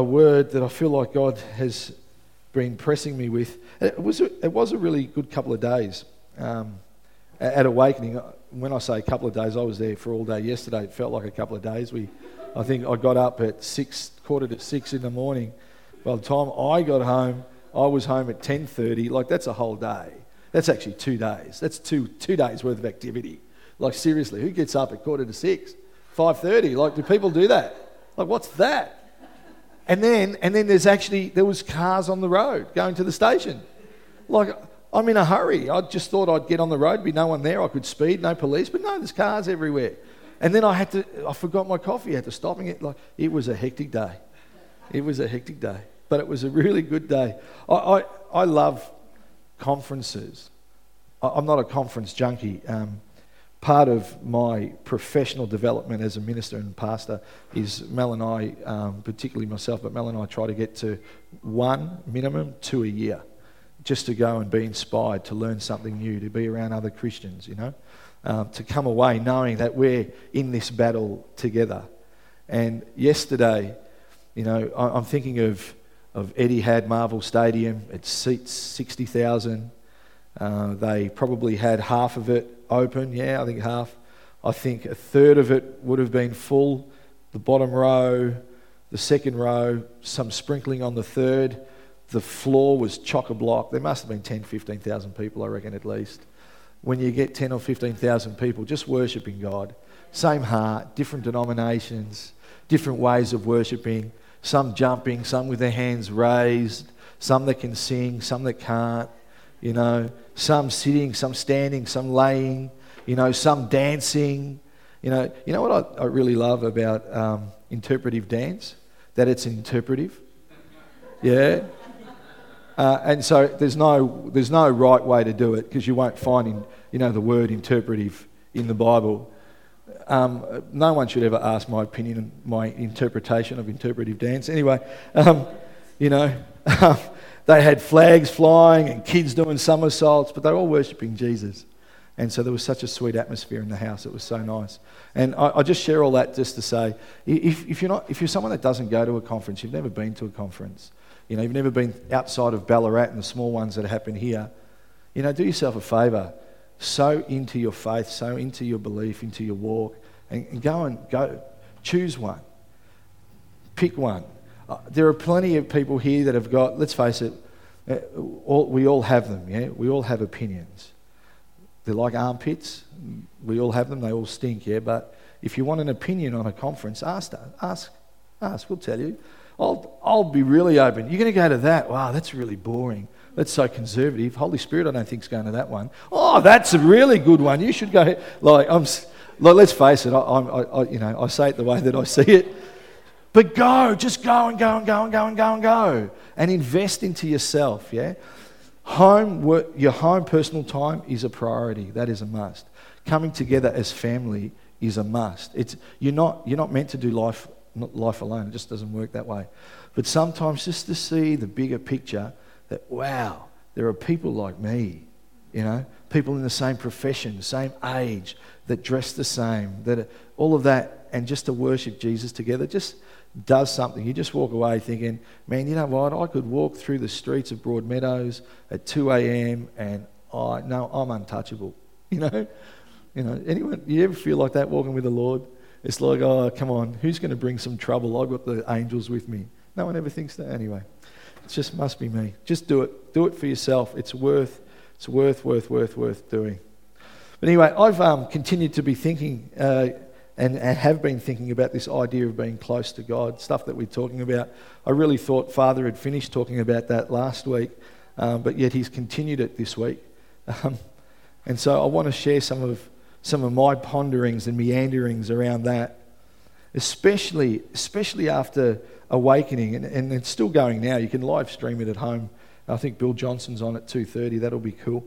a word that I feel like God has been pressing me with. It was a, it was a really good couple of days um, at Awakening. When I say a couple of days, I was there for all day yesterday. It felt like a couple of days. We, I think I got up at six, quarter to six in the morning. By the time I got home, I was home at 10.30. Like, that's a whole day. That's actually two days. That's two, two days worth of activity. Like, seriously, who gets up at quarter to six? 5.30? Like, do people do that? Like, what's that? And then, and then there's actually, there was cars on the road going to the station. Like, I'm in a hurry. I just thought I'd get on the road, be no one there. I could speed, no police, but no, there's cars everywhere. And then I had to, I forgot my coffee. I had to stop and it. Like, it was a hectic day. It was a hectic day, but it was a really good day. I, I, I love conferences. I, am not a conference junkie. Um, part of my professional development as a minister and pastor is Mel and I, um, particularly myself, but Mel and I try to get to one minimum, two a year, just to go and be inspired, to learn something new, to be around other Christians, you know, um, to come away knowing that we're in this battle together. And yesterday, you know, I, I'm thinking of, of Etihad Marvel Stadium. It seats 60,000. Uh, they probably had half of it open. Yeah, I think half. I think a third of it would have been full. The bottom row, the second row, some sprinkling on the third. The floor was chock a block. There must have been 10, 15,000 people, I reckon, at least. When you get 10 or 15,000 people just worshipping God, same heart, different denominations, different ways of worshipping, some jumping, some with their hands raised, some that can sing, some that can't you know, some sitting, some standing, some laying, you know, some dancing. You know, you know what I, I really love about um, interpretive dance? That it's interpretive. Yeah. Uh, and so there's no, there's no right way to do it because you won't find, in, you know, the word interpretive in the Bible. Um, no one should ever ask my opinion, and my interpretation of interpretive dance. Anyway, um, you know, They had flags flying and kids doing somersaults, but they were all worshipping Jesus. And so there was such a sweet atmosphere in the house. It was so nice. And I, I just share all that just to say if, if, you're not, if you're someone that doesn't go to a conference, you've never been to a conference, you know, you've never been outside of Ballarat and the small ones that happen here, you know, do yourself a favour. Sow into your faith, sow into your belief, into your walk, and, and go and go. Choose one. Pick one. Uh, there are plenty of people here that have got, let's face it, uh, all, we all have them, yeah? We all have opinions. They're like armpits. We all have them, they all stink, yeah? But if you want an opinion on a conference, ask, ask, ask, we'll tell you. I'll, I'll be really open. You're going to go to that? Wow, that's really boring. That's so conservative. Holy Spirit, I don't think is going to that one. Oh, that's a really good one. You should go. Like, I'm, like, let's face it. I, I, I, you know, I say it the way that I see it. But go, just go and go and go and go and go and go. And invest into yourself, yeah? Home, work, your home personal time is a priority. That is a must. Coming together as family is a must. It's, you're, not, you're not meant to do life, life alone. It just doesn't work that way. But sometimes just to see the bigger picture that, wow, there are people like me, you know, people in the same profession, same age, that dress the same, that all of that, and just to worship Jesus together, just does something, you just walk away thinking, man, you know what? I could walk through the streets of Broadmeadows at 2 a.m. and I no, I'm untouchable. You know, you know. Anyone? You ever feel like that walking with the Lord? It's like, oh, come on, who's going to bring some trouble? I've got the angels with me. No one ever thinks that anyway. It just must be me. Just do it. Do it for yourself. It's worth. It's worth, worth, worth, worth doing. But anyway, I've um, continued to be thinking. Uh, and, and have been thinking about this idea of being close to God, stuff that we're talking about. I really thought Father had finished talking about that last week, um, but yet he's continued it this week. Um, and so I want to share some of, some of my ponderings and meanderings around that, especially, especially after awakening, and, and it's still going now. You can live stream it at home. I think Bill Johnson's on at 2.30. That'll be cool.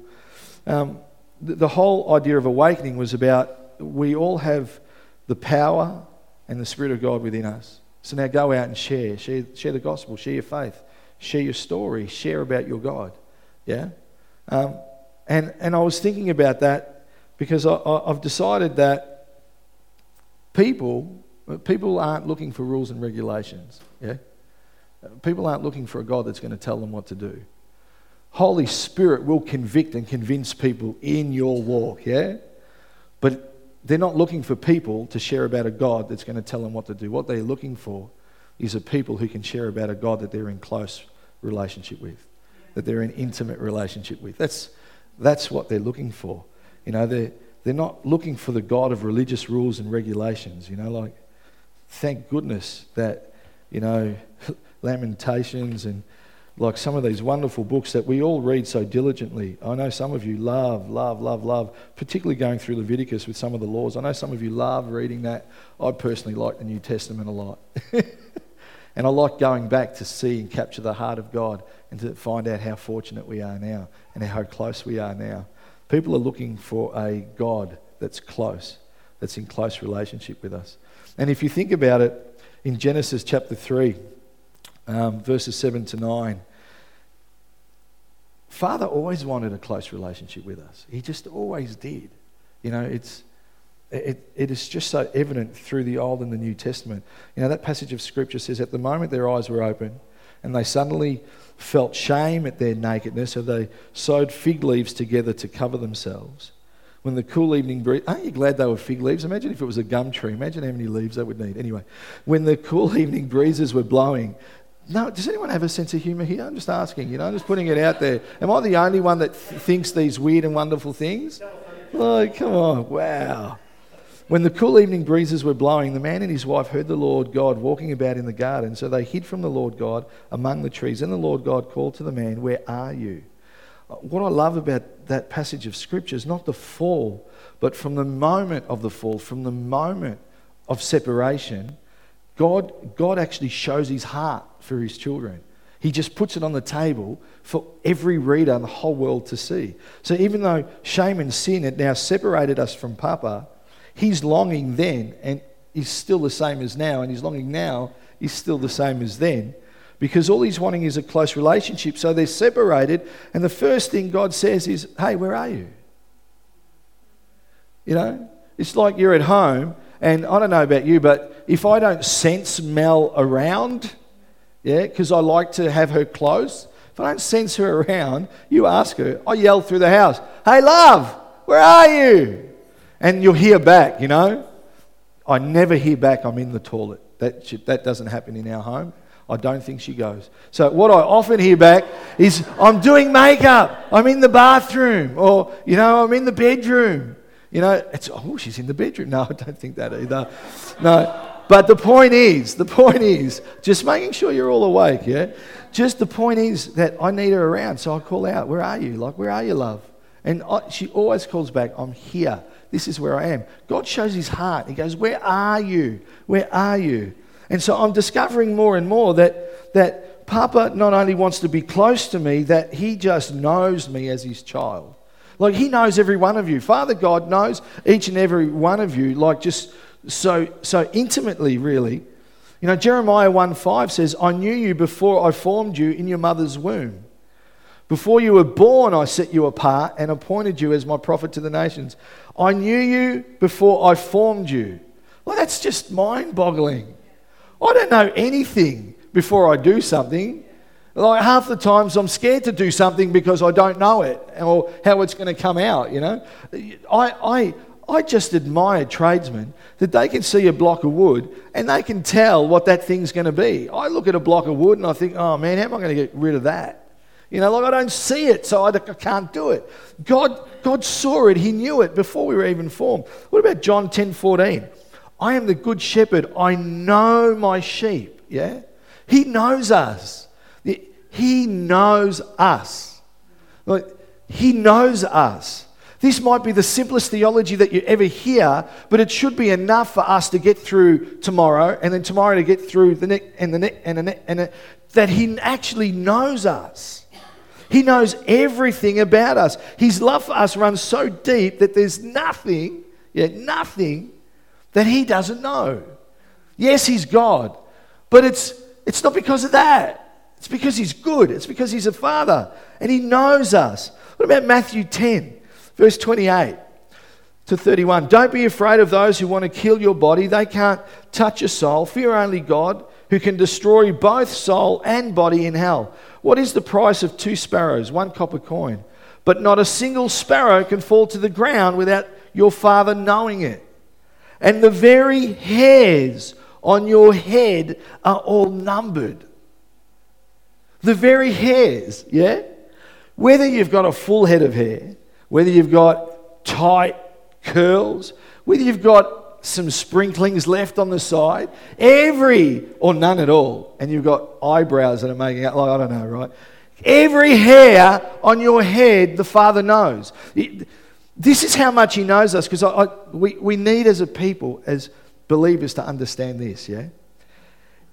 Um, the, the whole idea of awakening was about we all have the power and the Spirit of God within us. So now go out and share. Share, share the gospel, share your faith, share your story, share about your God. Yeah? Um, and, and I was thinking about that because I, I, I've decided that people, people aren't looking for rules and regulations. Yeah? People aren't looking for a God that's going to tell them what to do. Holy Spirit will convict and convince people in your walk, yeah? But they're not looking for people to share about a God that's going to tell them what to do. What they're looking for is a people who can share about a God that they're in close relationship with, that they're in intimate relationship with. That's, that's what they're looking for. You know, they're, they're not looking for the God of religious rules and regulations. You know, like, thank goodness that, you know, Lamentations and like some of these wonderful books that we all read so diligently. I know some of you love, love, love, love, particularly going through Leviticus with some of the laws. I know some of you love reading that. I personally like the New Testament a lot. and I like going back to see and capture the heart of God and to find out how fortunate we are now and how close we are now. People are looking for a God that's close, that's in close relationship with us. And if you think about it, in Genesis chapter 3, um, verses 7 to 9. Father always wanted a close relationship with us. He just always did. You know, it's, it, it is just so evident through the Old and the New Testament. You know, that passage of Scripture says, At the moment their eyes were open, and they suddenly felt shame at their nakedness, so they sewed fig leaves together to cover themselves. When the cool evening breeze, aren't you glad they were fig leaves? Imagine if it was a gum tree. Imagine how many leaves they would need. Anyway, when the cool evening breezes were blowing, no, does anyone have a sense of humour here? I'm just asking, you know, I'm just putting it out there. Am I the only one that th- thinks these weird and wonderful things? Oh, come on, wow. When the cool evening breezes were blowing, the man and his wife heard the Lord God walking about in the garden. So they hid from the Lord God among the trees. And the Lord God called to the man, Where are you? Uh, what I love about that passage of Scripture is not the fall, but from the moment of the fall, from the moment of separation, God, God actually shows his heart for his children. He just puts it on the table for every reader in the whole world to see. So even though shame and sin had now separated us from Papa, his longing then and is still the same as now, and his longing now is still the same as then. Because all he's wanting is a close relationship. So they're separated, and the first thing God says is, Hey, where are you? You know, it's like you're at home, and I don't know about you, but if I don't sense Mel around, yeah, because I like to have her close. If I don't sense her around, you ask her. I yell through the house, Hey, love, where are you? And you'll hear back, you know. I never hear back, I'm in the toilet. That, that doesn't happen in our home. I don't think she goes. So, what I often hear back is, I'm doing makeup, I'm in the bathroom, or, you know, I'm in the bedroom. You know, it's, oh, she's in the bedroom. No, I don't think that either. No. But the point is, the point is, just making sure you're all awake, yeah? Just the point is that I need her around. So I call out, Where are you? Like, where are you, love? And I, she always calls back, I'm here. This is where I am. God shows his heart. He goes, Where are you? Where are you? And so I'm discovering more and more that, that Papa not only wants to be close to me, that he just knows me as his child. Like he knows every one of you. Father God knows each and every one of you, like just so, so intimately, really. You know, Jeremiah 1 5 says, I knew you before I formed you in your mother's womb. Before you were born, I set you apart and appointed you as my prophet to the nations. I knew you before I formed you. Well, that's just mind boggling. I don't know anything before I do something. Like half the times I'm scared to do something because I don't know it or how it's going to come out, you know. I, I, I just admire tradesmen that they can see a block of wood and they can tell what that thing's going to be. I look at a block of wood and I think, oh man, how am I going to get rid of that? You know, like I don't see it, so I, can't do it. God, God saw it, He knew it before we were even formed. What about John 10 14? I am the good shepherd, I know my sheep. Yeah? He knows us. He knows us. Like, he knows us. This might be the simplest theology that you ever hear, but it should be enough for us to get through tomorrow, and then tomorrow to get through the next, and the next, and the next, and the, that He actually knows us. He knows everything about us. His love for us runs so deep that there's nothing, yet nothing, that He doesn't know. Yes, He's God, but it's, it's not because of that. It's because He's good. It's because He's a Father, and He knows us. What about Matthew 10? Verse 28 to 31. Don't be afraid of those who want to kill your body. They can't touch your soul. Fear only God, who can destroy both soul and body in hell. What is the price of two sparrows, one copper coin? But not a single sparrow can fall to the ground without your Father knowing it. And the very hairs on your head are all numbered. The very hairs, yeah? Whether you've got a full head of hair, whether you've got tight curls, whether you've got some sprinklings left on the side, every, or none at all, and you've got eyebrows that are making out, like, I don't know, right? Every hair on your head, the Father knows. This is how much He knows us, because we, we need as a people, as believers, to understand this, yeah?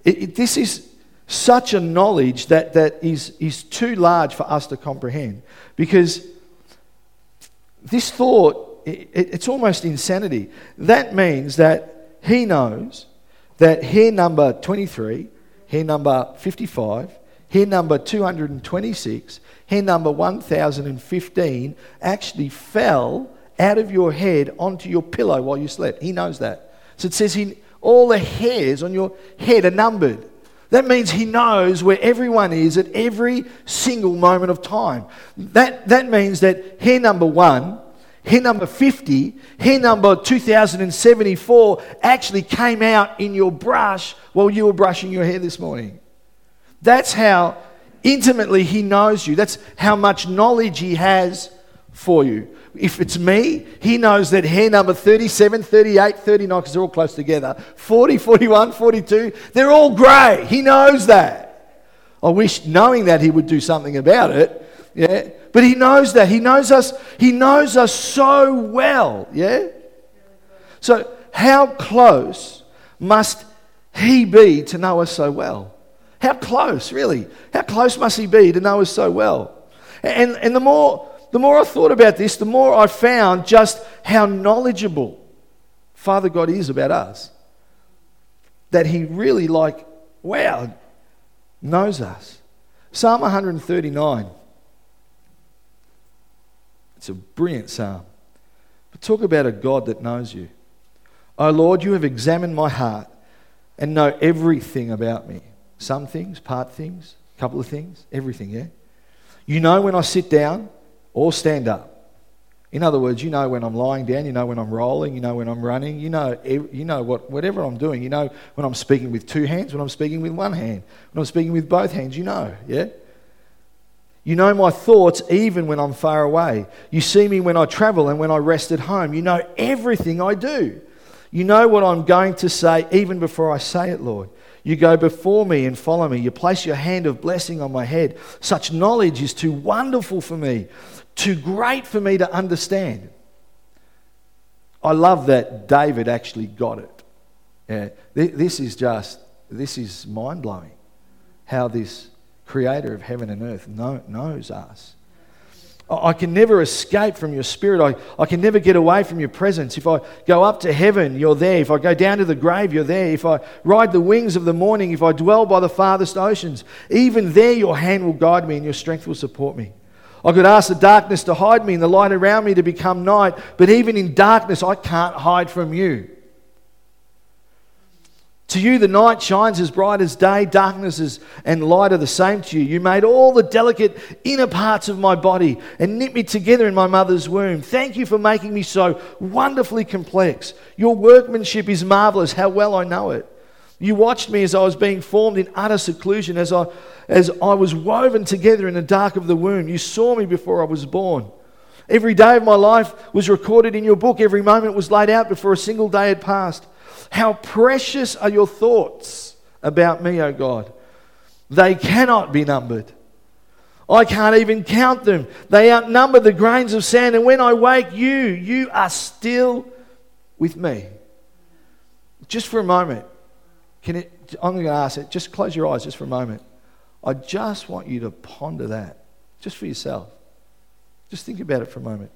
It, it, this is such a knowledge that, that is, is too large for us to comprehend, because this thought it, it's almost insanity. That means that he knows that hair number 23, hair number 55, hair number 226, hair number 1015 actually fell out of your head onto your pillow while you slept. He knows that. So it says he, all the hairs on your head are numbered. That means he knows where everyone is at every single moment of time. That, that means that hair number one Hair number 50, hair number 2074 actually came out in your brush while you were brushing your hair this morning. That's how intimately he knows you. That's how much knowledge he has for you. If it's me, he knows that hair number 37, 38, 39, because they're all close together, 40, 41, 42, they're all grey. He knows that. I wish knowing that he would do something about it. Yeah. But he knows that. He knows us. He knows us so well. Yeah? So, how close must he be to know us so well? How close, really? How close must he be to know us so well? And, and the, more, the more I thought about this, the more I found just how knowledgeable Father God is about us. That he really, like, wow, knows us. Psalm 139 it's a brilliant psalm. But talk about a God that knows you. Oh Lord, you have examined my heart and know everything about me. Some things, part things, a couple of things, everything, yeah? You know when I sit down or stand up. In other words, you know when I'm lying down, you know when I'm rolling, you know when I'm running, you know, you know what, whatever I'm doing. You know when I'm speaking with two hands, when I'm speaking with one hand, when I'm speaking with both hands, you know, yeah? You know my thoughts even when I'm far away. You see me when I travel and when I rest at home. You know everything I do. You know what I'm going to say even before I say it, Lord. You go before me and follow me. You place your hand of blessing on my head. Such knowledge is too wonderful for me, too great for me to understand. I love that David actually got it. Yeah, this is just, this is mind blowing how this creator of heaven and earth, know, knows us. I can never escape from your spirit. I, I can never get away from your presence. If I go up to heaven, you're there. If I go down to the grave, you're there. If I ride the wings of the morning, if I dwell by the farthest oceans, even there your hand will guide me and your strength will support me. I could ask the darkness to hide me and the light around me to become night, but even in darkness, I can't hide from you. To you, the night shines as bright as day, darkness is, and light are the same to you. You made all the delicate inner parts of my body and knit me together in my mother's womb. Thank you for making me so wonderfully complex. Your workmanship is marvelous. How well I know it. You watched me as I was being formed in utter seclusion, as I, as I was woven together in the dark of the womb. You saw me before I was born. Every day of my life was recorded in your book. Every moment was laid out before a single day had passed. How precious are your thoughts about me, O God? They cannot be numbered. I can't even count them. They outnumber the grains of sand. And when I wake, you, you are still with me. Just for a moment, can it, I'm going to ask it, just close your eyes just for a moment. I just want you to ponder that, just for yourself. Just think about it for a moment.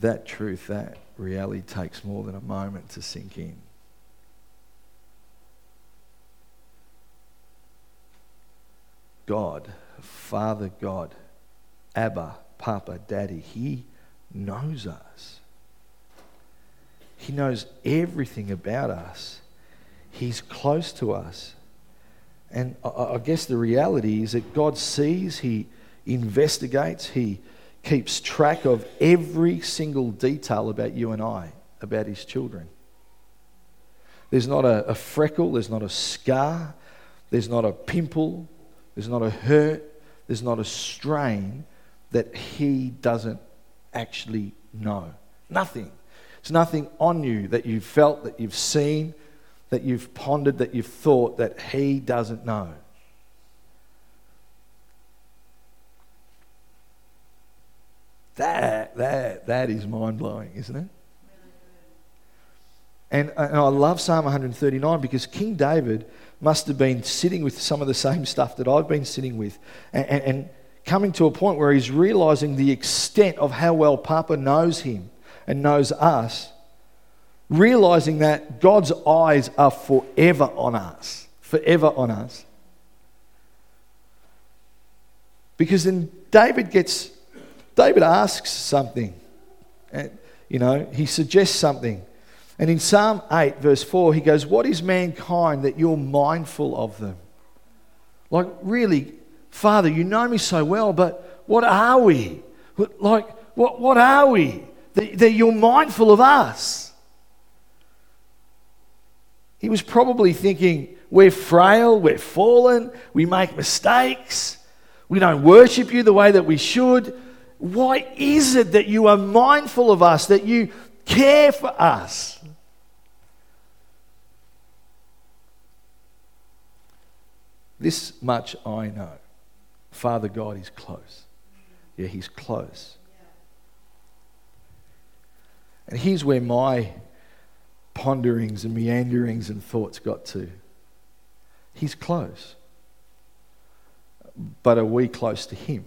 that truth, that reality takes more than a moment to sink in. God, Father God, Abba, Papa, Daddy, He knows us. He knows everything about us. He's close to us. And I guess the reality is that God sees, He investigates, He keeps track of every single detail about you and I, about His children. There's not a, a freckle, there's not a scar, there's not a pimple, there's not a hurt, there's not a strain that He doesn't actually know. Nothing. It's nothing on you that you've felt, that you've seen, that you've pondered, that you've thought that He doesn't know. That, that, that is mind blowing, isn't it? And, and I love Psalm 139 because King David must have been sitting with some of the same stuff that I've been sitting with and, and, and coming to a point where he's realizing the extent of how well Papa knows him and knows us, realizing that God's eyes are forever on us, forever on us. Because then David gets, David asks something, and, you know, he suggests something. And in Psalm 8, verse 4, he goes, What is mankind that you're mindful of them? Like, really, Father, you know me so well, but what are we? Like, what, what are we? That, that you're mindful of us. He was probably thinking, We're frail, we're fallen, we make mistakes, we don't worship you the way that we should. Why is it that you are mindful of us, that you care for us? This much I know. Father God is close. Yeah, He's close. And here's where my ponderings and meanderings and thoughts got to. He's close. But are we close to Him?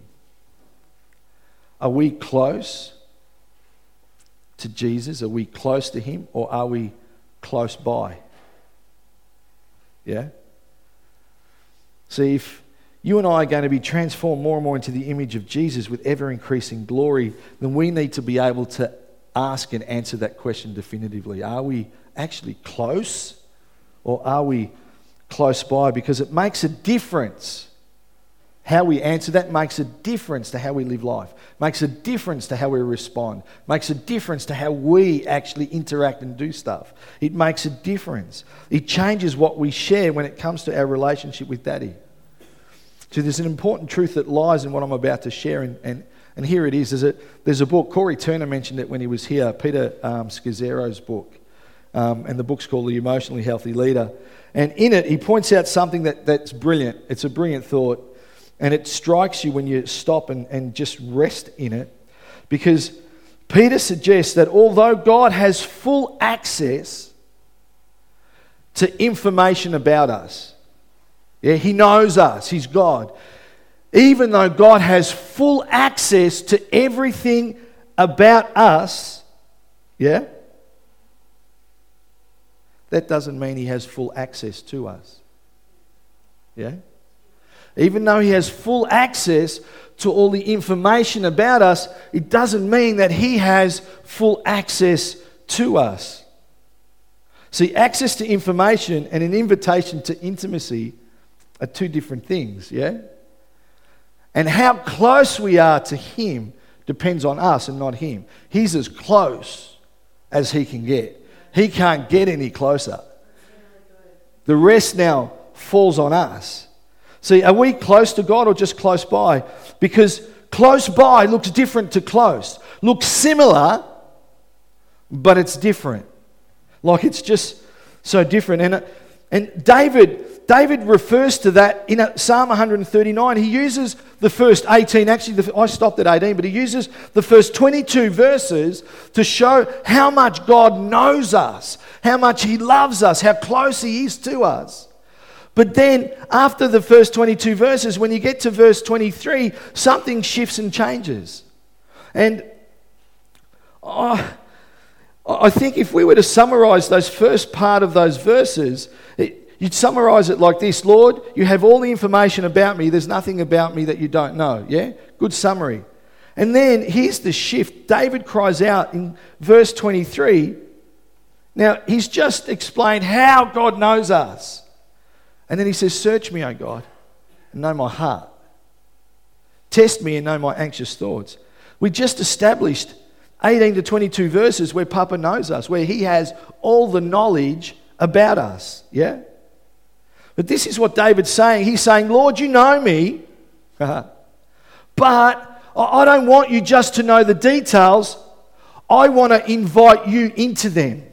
Are we close to Jesus? Are we close to Him? Or are we close by? Yeah? See, if you and I are going to be transformed more and more into the image of Jesus with ever increasing glory, then we need to be able to ask and answer that question definitively. Are we actually close or are we close by? Because it makes a difference. How we answer that makes a difference to how we live life, makes a difference to how we respond, makes a difference to how we actually interact and do stuff. It makes a difference. It changes what we share when it comes to our relationship with Daddy. So there's an important truth that lies in what I'm about to share, and, and, and here it is. There's a, there's a book, Corey Turner mentioned it when he was here, Peter um, book, um, and the book's called The Emotionally Healthy Leader. And in it, he points out something that, that's brilliant. It's a brilliant thought. And it strikes you when you stop and, and just rest in it. Because Peter suggests that although God has full access to information about us, yeah, he knows us, he's God. Even though God has full access to everything about us, yeah, that doesn't mean he has full access to us. Yeah? Even though he has full access to all the information about us, it doesn't mean that he has full access to us. See, access to information and an invitation to intimacy are two different things, yeah? And how close we are to him depends on us and not him. He's as close as he can get. He can't get any closer. The rest now falls on us. See, are we close to God or just close by? Because close by looks different to close. Looks similar, but it's different. Like it's just so different. And, uh, and David, David refers to that in Psalm 139. He uses the first 18, actually, the, I stopped at 18, but he uses the first 22 verses to show how much God knows us, how much he loves us, how close he is to us. But then, after the first 22 verses, when you get to verse 23, something shifts and changes. And oh, I think if we were to summarize those first part of those verses, it, You'd summarize it like this Lord, you have all the information about me. There's nothing about me that you don't know. Yeah? Good summary. And then here's the shift. David cries out in verse 23. Now, he's just explained how God knows us. And then he says, Search me, O God, and know my heart. Test me and know my anxious thoughts. We just established 18 to 22 verses where Papa knows us, where he has all the knowledge about us. Yeah? But this is what David's saying. He's saying, Lord, you know me, but I don't want you just to know the details. I want to invite you into them.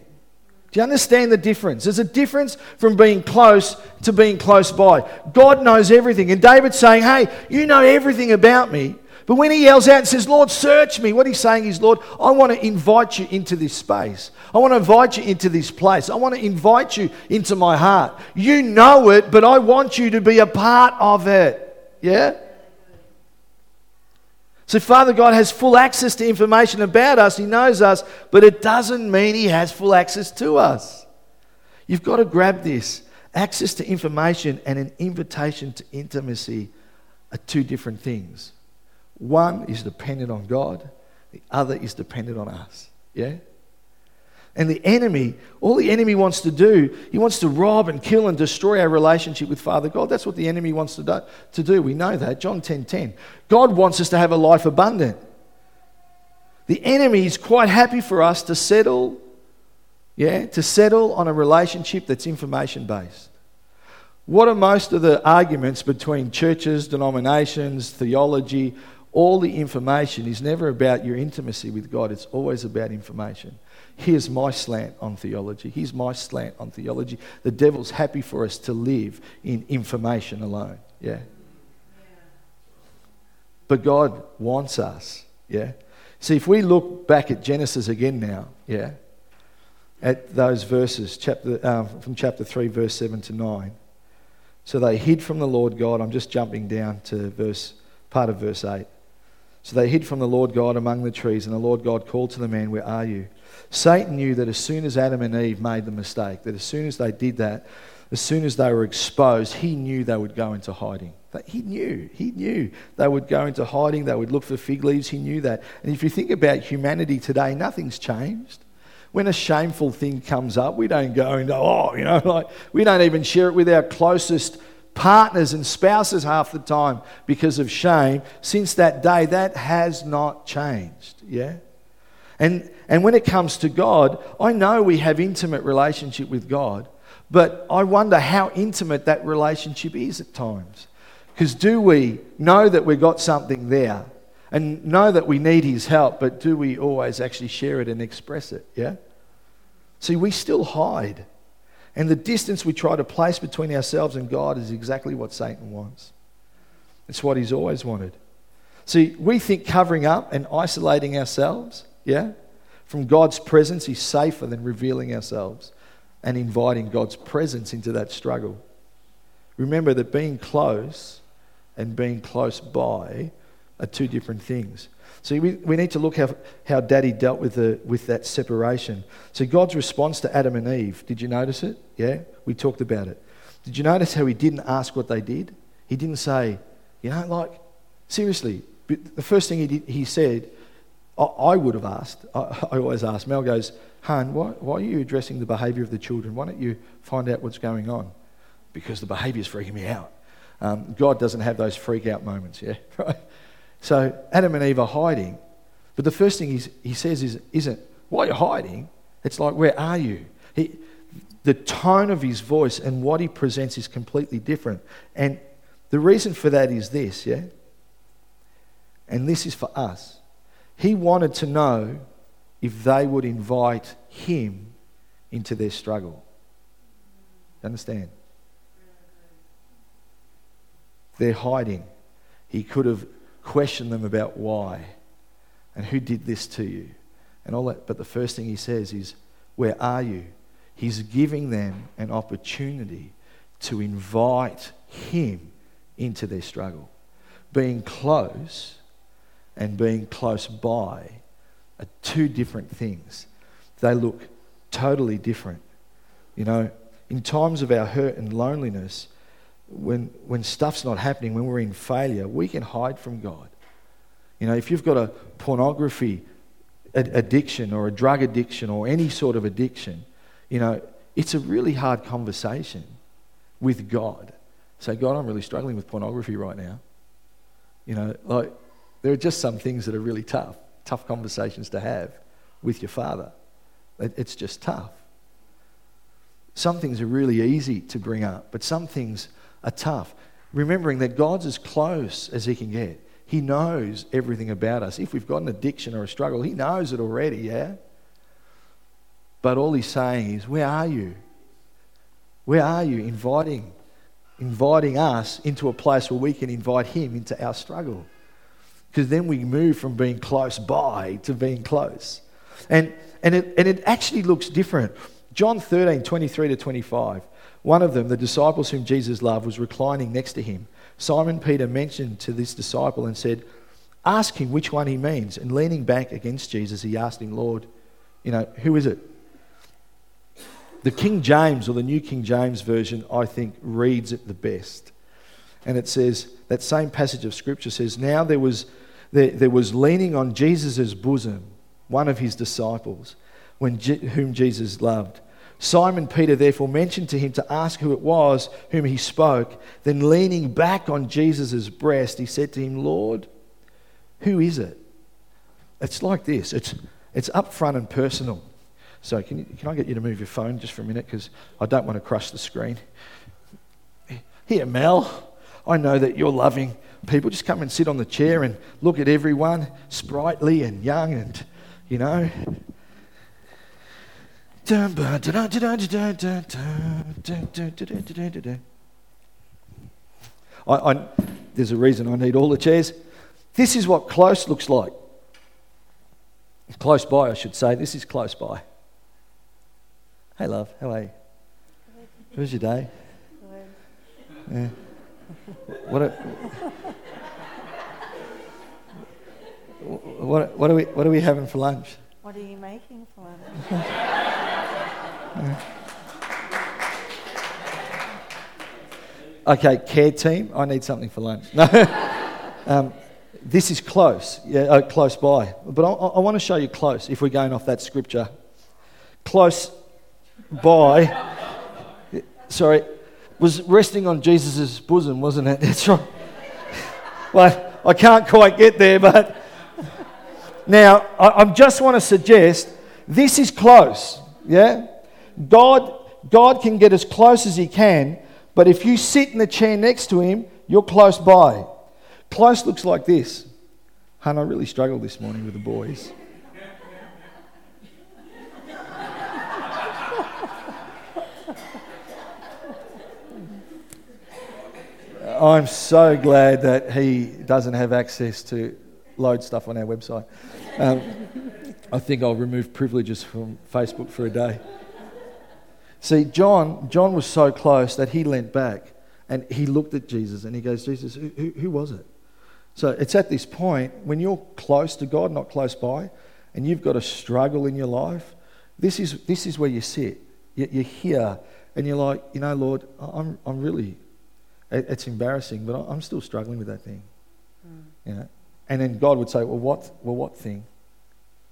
Do you understand the difference? There's a difference from being close to being close by. God knows everything. And David's saying, Hey, you know everything about me. But when he yells out and says, Lord, search me, what he's saying is, Lord, I want to invite you into this space. I want to invite you into this place. I want to invite you into my heart. You know it, but I want you to be a part of it. Yeah? So, Father God has full access to information about us. He knows us, but it doesn't mean He has full access to us. You've got to grab this. Access to information and an invitation to intimacy are two different things. One is dependent on God, the other is dependent on us. Yeah? And the enemy, all the enemy wants to do, he wants to rob and kill and destroy our relationship with Father God. That's what the enemy wants to do. To do. We know that. John 10:10. 10, 10. God wants us to have a life abundant. The enemy is quite happy for us to settle, yeah, to settle on a relationship that's information based. What are most of the arguments between churches, denominations, theology? All the information is never about your intimacy with God, it's always about information. Here's my slant on theology. Here's my slant on theology. The devil's happy for us to live in information alone. Yeah. But God wants us. Yeah. See, if we look back at Genesis again now, yeah, at those verses, chapter, um, from chapter 3, verse 7 to 9. So they hid from the Lord God. I'm just jumping down to verse, part of verse 8. So they hid from the Lord God among the trees, and the Lord God called to the man, Where are you? Satan knew that as soon as Adam and Eve made the mistake, that as soon as they did that, as soon as they were exposed, he knew they would go into hiding. He knew, he knew they would go into hiding, they would look for fig leaves, he knew that. And if you think about humanity today, nothing's changed. When a shameful thing comes up, we don't go and go, oh, you know, like we don't even share it with our closest partners and spouses half the time because of shame. Since that day, that has not changed. Yeah? And, and when it comes to God, I know we have intimate relationship with God, but I wonder how intimate that relationship is at times. Because do we know that we've got something there and know that we need His help, but do we always actually share it and express it? Yeah? See, we still hide. And the distance we try to place between ourselves and God is exactly what Satan wants. It's what he's always wanted. See, we think covering up and isolating ourselves yeah? From God's presence is safer than revealing ourselves and inviting God's presence into that struggle. Remember that being close and being close by are two different things. See, we, we need to look how, how Daddy dealt with, the, with that separation. So, God's response to Adam and Eve, did you notice it? Yeah? We talked about it. Did you notice how he didn't ask what they did? He didn't say, you know, like, seriously, the first thing he, did, he said, I I would have asked, I always ask, Mel goes, Han, why, why are you addressing the behaviour of the children? Why don't you find out what's going on? Because the behaviour is freaking me out. Um, God doesn't have those freak out moments, yeah? Right? So Adam and Eve are hiding. But the first thing he says is, isn't, why are you hiding? It's like, where are you? He, the tone of his voice and what he presents is completely different. And the reason for that is this, yeah? And this is for us. He wanted to know if they would invite him into their struggle. Understand? They're hiding. He could have questioned them about why and who did this to you and all that. But the first thing he says is, Where are you? He's giving them an opportunity to invite him into their struggle. Being close and being close by are two different things. They look totally different. You know, in times of our hurt and loneliness, when, when stuff's not happening, when we're in failure, we can hide from God. You know, if you've got a pornography addiction or a drug addiction or any sort of addiction, you know, it's a really hard conversation with God. Say, God, I'm really struggling with pornography right now. You know, like, there are just some things that are really tough, tough conversations to have with your father. It's just tough. Some things are really easy to bring up, but some things are tough. Remembering that God's as close as He can get. He knows everything about us. If we've got an addiction or a struggle, He knows it already, yeah? But all He's saying is, Where are you? Where are you? Inviting, inviting us into a place where we can invite Him into our struggle. Because then we move from being close by to being close. And, and, it, and it actually looks different. John 13, 23 to 25. One of them, the disciples whom Jesus loved, was reclining next to him. Simon Peter mentioned to this disciple and said, Ask him which one he means. And leaning back against Jesus, he asked him, Lord, you know, who is it? The King James or the New King James Version, I think, reads it the best. And it says, that same passage of Scripture says, Now there was, there, there was leaning on Jesus' bosom one of his disciples, when, whom Jesus loved. Simon Peter therefore mentioned to him to ask who it was whom he spoke. Then, leaning back on Jesus' breast, he said to him, Lord, who is it? It's like this it's, it's upfront and personal. So, can, you, can I get you to move your phone just for a minute? Because I don't want to crush the screen. Here, Mel, I know that you're loving people. Just come and sit on the chair and look at everyone, sprightly and young, and, you know, I, I, there's a reason I need all the chairs. This is what close looks like. Close by, I should say. This is close by. Hey, love, how are you? How's your day? Yeah. What, are, what, what, are we, what are we having for lunch? What are you making for lunch? Okay, care team, I need something for lunch. No. um, this is close, yeah, uh, close by. But I, I want to show you close if we're going off that scripture. Close by, sorry, was resting on Jesus' bosom, wasn't it? That's right. well, I can't quite get there, but now I, I just want to suggest this is close, yeah? God, God can get as close as He can, but if you sit in the chair next to Him, you're close by. Close looks like this. Hun, I really struggled this morning with the boys. I'm so glad that he doesn't have access to load stuff on our website. Um, I think I'll remove privileges from Facebook for a day. See, John, John was so close that he leant back and he looked at Jesus and he goes, Jesus, who, who, who was it? So it's at this point when you're close to God, not close by, and you've got a struggle in your life, this is, this is where you sit. You're here and you're like, you know, Lord, I'm, I'm really, it's embarrassing, but I'm still struggling with that thing. Mm. You know? And then God would say, well, what, well, what thing?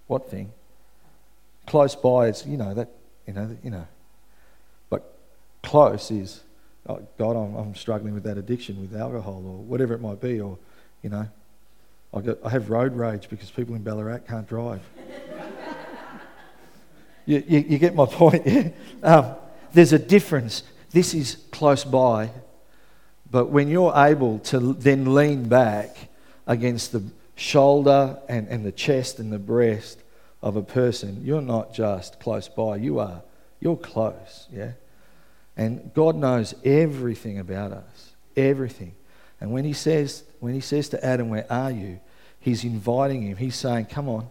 What thing? Close by, it's, you know, that, you know, you know, close is, oh, God, I'm, I'm struggling with that addiction with alcohol or whatever it might be, or, you know, I, got, I have road rage because people in Ballarat can't drive. you, you, you, get my point, yeah? Um, there's a difference. This is close by, but when you're able to then lean back against the shoulder and, and the chest and the breast of a person, you're not just close by, you are, you're close, yeah? And God knows everything about us, everything. And when he says, when he says to Adam, Where are you? He's inviting him. He's saying, Come on,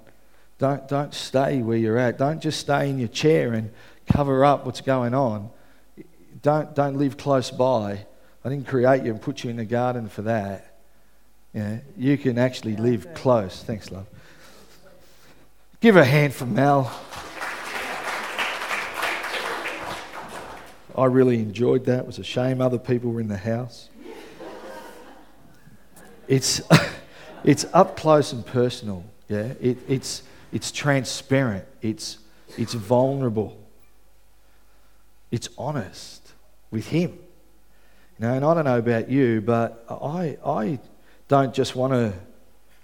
don't, don't stay where you're at. Don't just stay in your chair and cover up what's going on. Don't, don't live close by. I didn't create you and put you in the garden for that. You can actually live close. Thanks, love. Give a hand for Mel. I really enjoyed that. It was a shame other people were in the house. It's, it's up close and personal. Yeah, it, it's, it's transparent. It's, it's vulnerable. It's honest with Him. You know, and I don't know about you, but I, I don't just want to,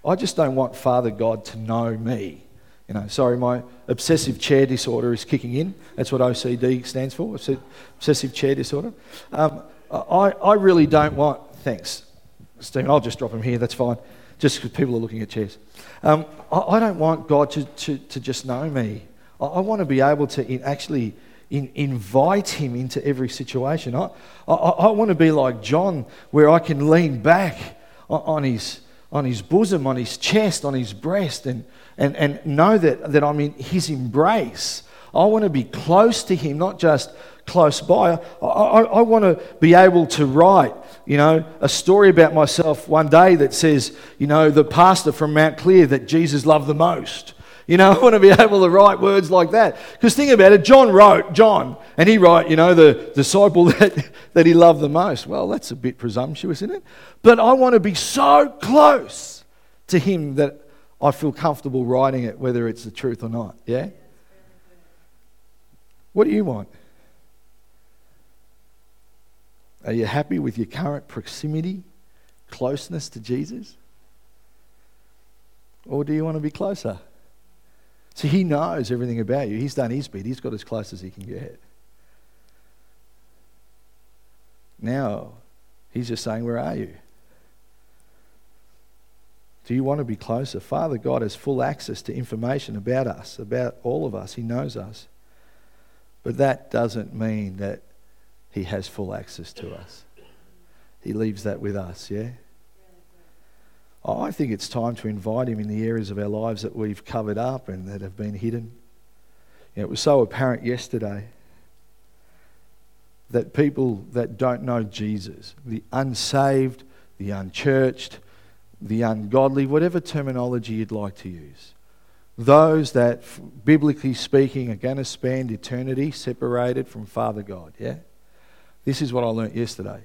I just don't want Father God to know me. You know, sorry, my obsessive chair disorder is kicking in. That's what OCD stands for, obsessive chair disorder. Um, I, I really don't want, thanks, Stephen, I'll just drop them here, that's fine, just because people are looking at chairs. Um, I, I, don't want God to, to, to just know me. I, I want to be able to in, actually in, invite Him into every situation. I, I, I want to be like John, where I can lean back on, on his on his bosom, on his chest, on his breast, and, and, and know that, that I'm in his embrace. I want to be close to him, not just close by. I, I, I want to be able to write, you know, a story about myself one day that says, you know, the pastor from Mount Clear that Jesus loved the most. You know, I want to be able to write words like that. Because think about it, John wrote, John, and he wrote, you know, the disciple that, that he loved the most. Well, that's a bit presumptuous, isn't it? But I want to be so close to him that I feel comfortable writing it, whether it's the truth or not. Yeah? What do you want? Are you happy with your current proximity, closeness to Jesus? Or do you want to be closer? See, he knows everything about you. He's done his bit, he's got as close as he can get. Now, he's just saying, Where are you? Do you want to be closer? Father God has full access to information about us, about all of us. He knows us. But that doesn't mean that He has full access to us. He leaves that with us, yeah? I think it's time to invite him in the areas of our lives that we've covered up and that have been hidden. You know, it was so apparent yesterday that people that don't know Jesus, the unsaved, the unchurched, the ungodly, whatever terminology you'd like to use, those that, biblically speaking, are going to spend eternity separated from Father God, yeah? This is what I learnt yesterday.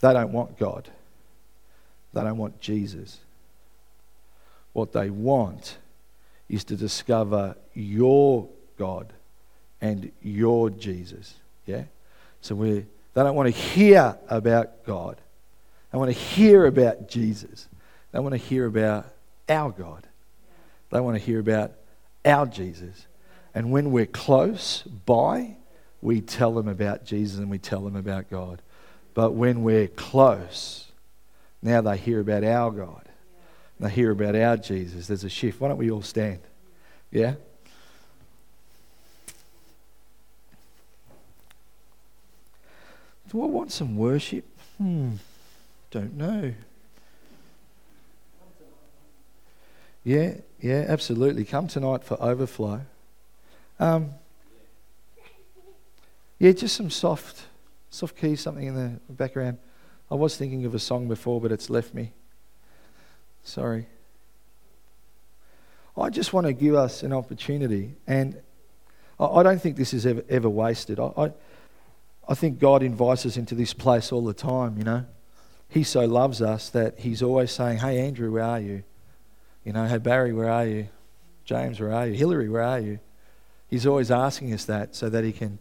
They don't want God. They don't want Jesus. What they want is to discover your God and your Jesus. Yeah? So we they don't want to hear about God. They want to hear about Jesus. They want to hear about our God. They want to hear about our Jesus. And when we're close by, we tell them about Jesus and we tell them about God. But when we're close, now they hear about our God. They hear about our Jesus. There's a shift. Why don't we all stand? Yeah? Do I want some worship? Hmm. Don't know. Yeah, yeah, absolutely. Come tonight for overflow. Um, yeah, just some soft, soft keys, something in the background. I was thinking of a song before, but it's left me. Sorry. I just want to give us an opportunity, and I don't think this is ever, ever wasted. I, I, I think God invites us into this place all the time, you know. He so loves us that He's always saying, Hey, Andrew, where are you? You know, hey, Barry, where are you? James, where are you? Hillary, where are you? He's always asking us that so that He can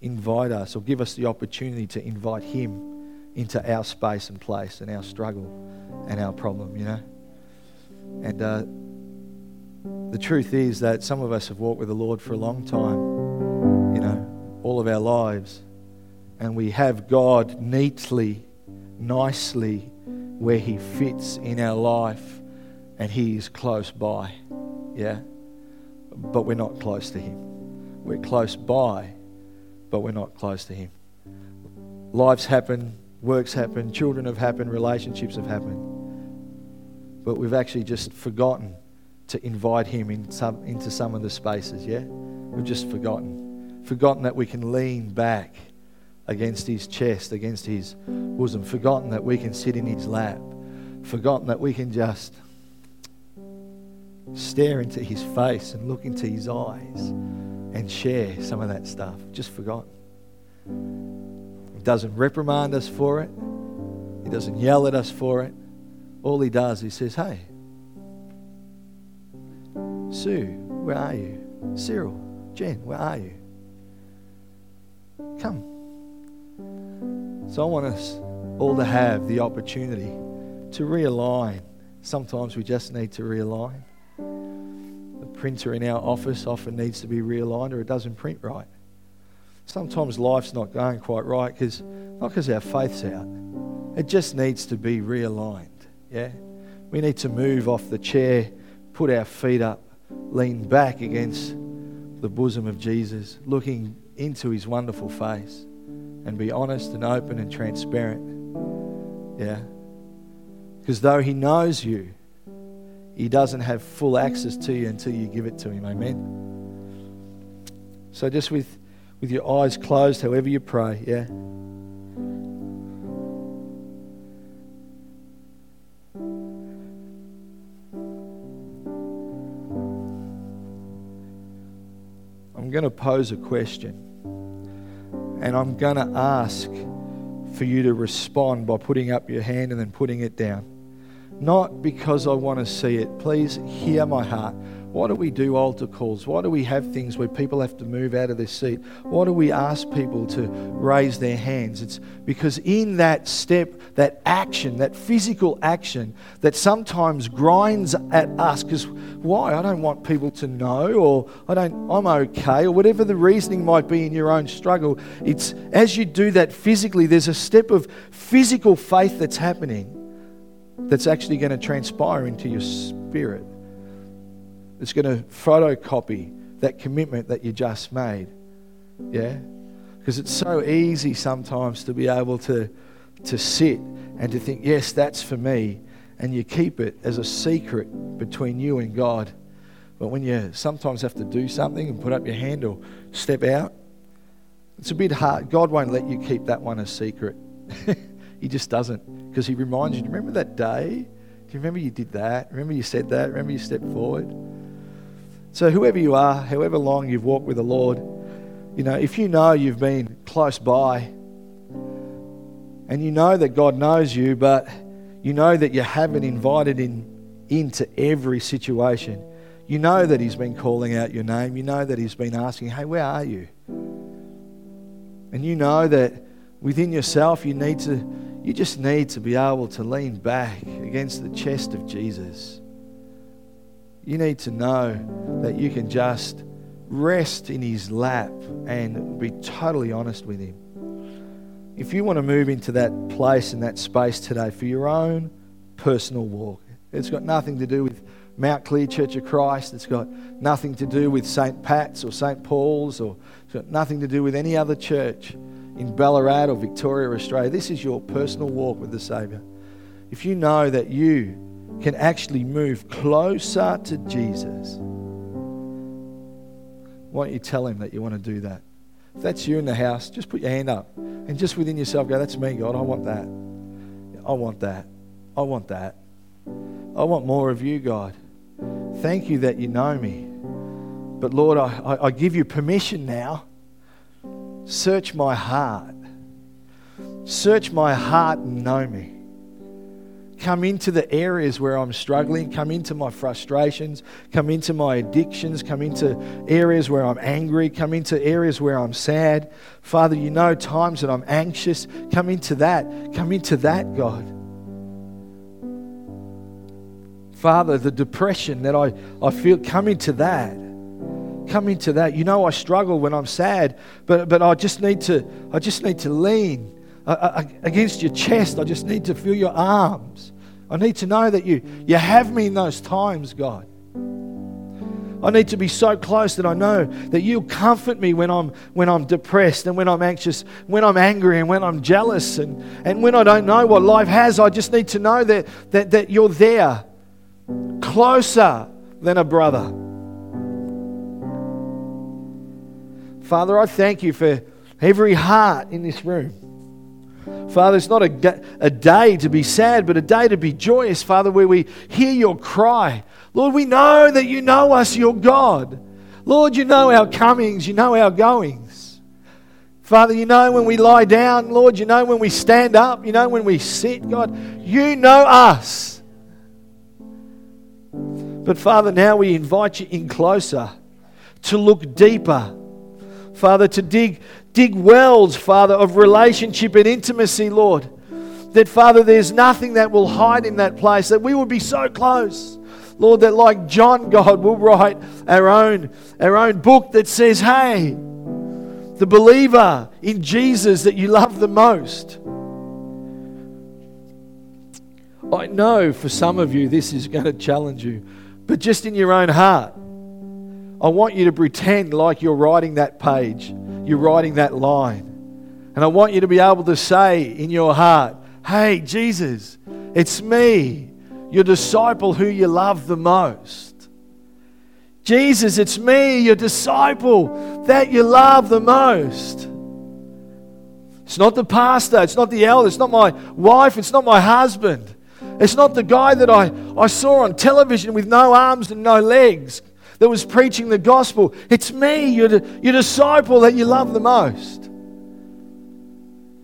invite us or give us the opportunity to invite Him into our space and place and our struggle and our problem, you know? And uh, the truth is that some of us have walked with the Lord for a long time, you know, all of our lives. And we have God neatly, nicely where He fits in our life and He is close by, yeah? But we're not close to Him. We're close by, but we're not close to Him. Lives happen works happen, children have happened, relationships have happened. But we've actually just forgotten to invite Him in some, into some of the spaces, yeah? We've just forgotten. Forgotten that we can lean back against His chest, against His bosom. Forgotten that we can sit in His lap. Forgotten that we can just stare into His face and look into His eyes and share some of that stuff. Just forgotten. Doesn't reprimand us for it, He doesn't yell at us for it. All He does, is He says, Hey, Sue, where are you? Cyril, Jen, where are you? Come. So I want us all to have the opportunity to realign. Sometimes we just need to realign. The printer in our office often needs to be realigned or it doesn't print right. Sometimes life's not going quite right because not because our faith's out. It just needs to be realigned. Yeah? We need to move off the chair, put our feet up, lean back against the bosom of Jesus, looking into his wonderful face, and be honest and open and transparent. Yeah? Because though he knows you, he doesn't have full access to you until you give it to him. Amen? So just with, with your eyes closed, however you pray, yeah? I'm going to pose a question. And I'm going to ask for you to respond by putting up your hand and then putting it down. Not because I want to see it. Please hear my heart. Why do we do altar calls? Why do we have things where people have to move out of their seat? Why do we ask people to raise their hands? It's because in that step, that action, that physical action that sometimes grinds at us, because why? I don't want people to know, or I don't, I'm okay, or whatever the reasoning might be in your own struggle. It's as you do that physically, there's a step of physical faith that's happening that's actually going to transpire into your spirit that's going to photocopy that commitment that you just made. Yeah? Because it's so easy sometimes to be able to, to sit and to think, yes, that's for me. And you keep it as a secret between you and God. But when you sometimes have to do something and put up your hand or step out, it's a bit hard. God won't let you keep that one a secret. he just doesn't. Because He reminds you, Do you, remember that day? Do you remember you did that? Remember you said that? Remember you stepped forward? So, whoever you are, however long you've walked with the Lord, you know, if you know you've been close by and you know that God knows you, but you know that you haven't invited in into every situation, you know that He's been calling out your name, you know that He's been asking, hey, where are you? And you know that within yourself, you need to, you just need to be able to lean back against the chest of Jesus you need to know that you can just rest in His lap and be totally honest with Him. If you want to move into that place and that space today for your own personal walk, it's got nothing to do with Mount Clear Church of Christ. It's got nothing to do with St. Pat's or St. Paul's, or it's got nothing to do with any other church in Ballarat or Victoria, Australia. This is your personal walk with the Saviour. If you know that you can actually move closer to Jesus, why don't you tell him that you want to do that? If that's you in the house, just put your hand up and just within yourself go, That's me, God. I want that. I want that. I want that. I want more of you, God. Thank you that you know me. But Lord, I, I, I give you permission now. Search my heart. Search my heart and know me come into the areas where I'm struggling, come into my frustrations, come into my addictions, come into areas where I'm angry, come into areas where I'm sad. Father, you know times that I'm anxious. Come into that. Come into that, God. Father, the depression that I, I feel, come into that. Come into that. You know I struggle when I'm sad, but, but I just need to I just need to lean uh, uh, against your chest. I just need to feel your arms. I need to know that you, you have me in those times, God. I need to be so close that I know that you'll comfort me when I'm, when I'm depressed and when I'm anxious, when I'm angry and when I'm jealous and, and when I don't know what life has. I just need to know that, that, that you're there, closer than a brother. Father, I thank you for every heart in this room. Father, it's not a, a day to be sad, but a day to be joyous, Father, where we hear your cry. Lord, we know that you know us, your God. Lord, you know our comings, you know our goings. Father, you know when we lie down, Lord, you know when we stand up, you know when we sit, God, you know us. But Father, now we invite you in closer to look deeper. Father, to dig, dig wells, Father, of relationship and intimacy, Lord. That, Father, there's nothing that will hide in that place, that we will be so close. Lord, that like John, God, will write our own, our own book that says, hey, the believer in Jesus that you love the most. I know for some of you this is going to challenge you, but just in your own heart, I want you to pretend like you're writing that page, you're writing that line. And I want you to be able to say in your heart, Hey, Jesus, it's me, your disciple who you love the most. Jesus, it's me, your disciple that you love the most. It's not the pastor, it's not the elder, it's not my wife, it's not my husband. It's not the guy that I, I saw on television with no arms and no legs that was preaching the gospel. It's me, your, your disciple that you love the most.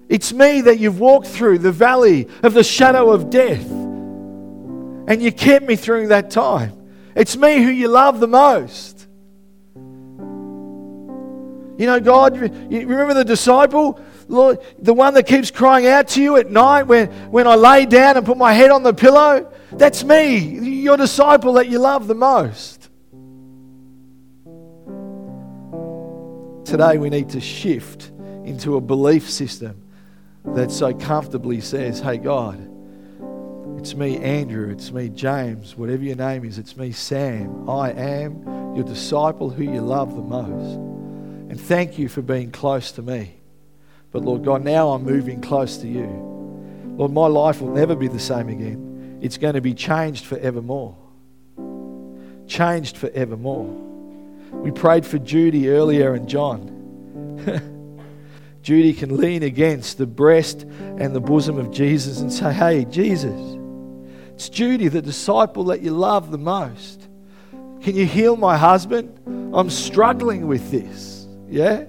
It's me that you've walked through the valley of the shadow of death. And you kept me through that time. It's me who you love the most. You know, God, you remember the disciple? Lord, the one that keeps crying out to you at night when, when I lay down and put my head on the pillow? That's me, your disciple that you love the most. Today we need to shift into a belief system that so comfortably says, Hey, God, it's me, Andrew. It's me, James. Whatever your name is, it's me, Sam. I am your disciple who you love the most. And thank you for being close to me. But Lord God, now I'm moving close to you. Lord, my life will never be the same again. It's going to be changed forevermore. Changed forevermore. We prayed for Judy earlier and John. Judy can lean against the breast and the bosom of Jesus and say, Hey, Jesus, it's Judy, the disciple that you love the most. Can you heal my husband? I'm struggling with this. Yeah?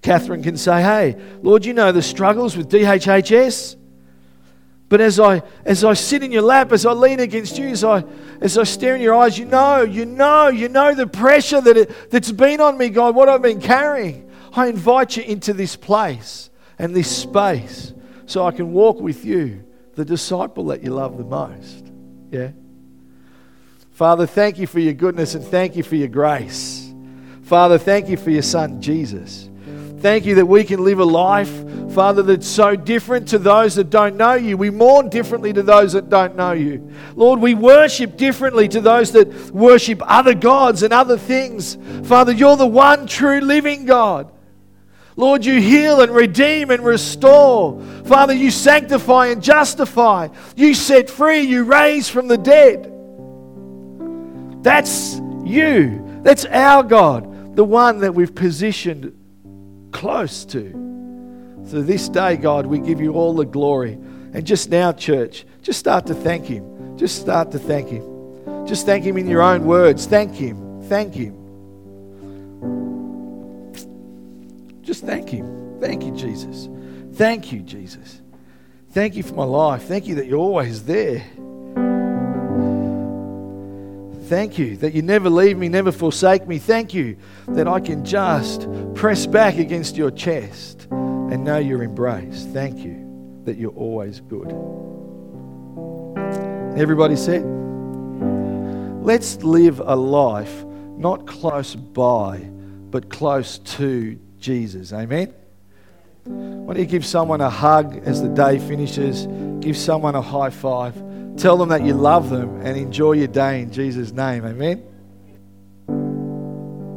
Catherine can say, Hey, Lord, you know the struggles with DHHS. But as I as I sit in your lap, as I lean against you, as I as I stare in your eyes, you know, you know, you know the pressure that it, that's been on me, God, what I've been carrying. I invite you into this place and this space so I can walk with you, the disciple that you love the most. Yeah? Father, thank you for your goodness and thank you for your grace. Father, thank you for your son, Jesus. Thank you that we can live a life, Father, that's so different to those that don't know you. We mourn differently to those that don't know you. Lord, we worship differently to those that worship other gods and other things. Father, you're the one true living God. Lord, you heal and redeem and restore. Father, you sanctify and justify. You set free, you raise from the dead. That's you. That's our God, the one that we've positioned close to. So this day, God, we give you all the glory. And just now, church, just start to thank Him. Just start to thank Him. Just thank Him in your own words. Thank Him. Thank Him. Just thank Him. Thank you, Jesus. Thank you, Jesus. Thank you for my life. Thank you that you're always there. Thank you that you never leave me, never forsake me. Thank you that I can just press back against your chest and know your embrace. Thank you that you're always good. Everybody said, let's live a life not close by, but close to Jesus. Amen? Why don't you give someone a hug as the day finishes? Give someone a high five. Tell them that you love them and enjoy your day in Jesus' name. Amen?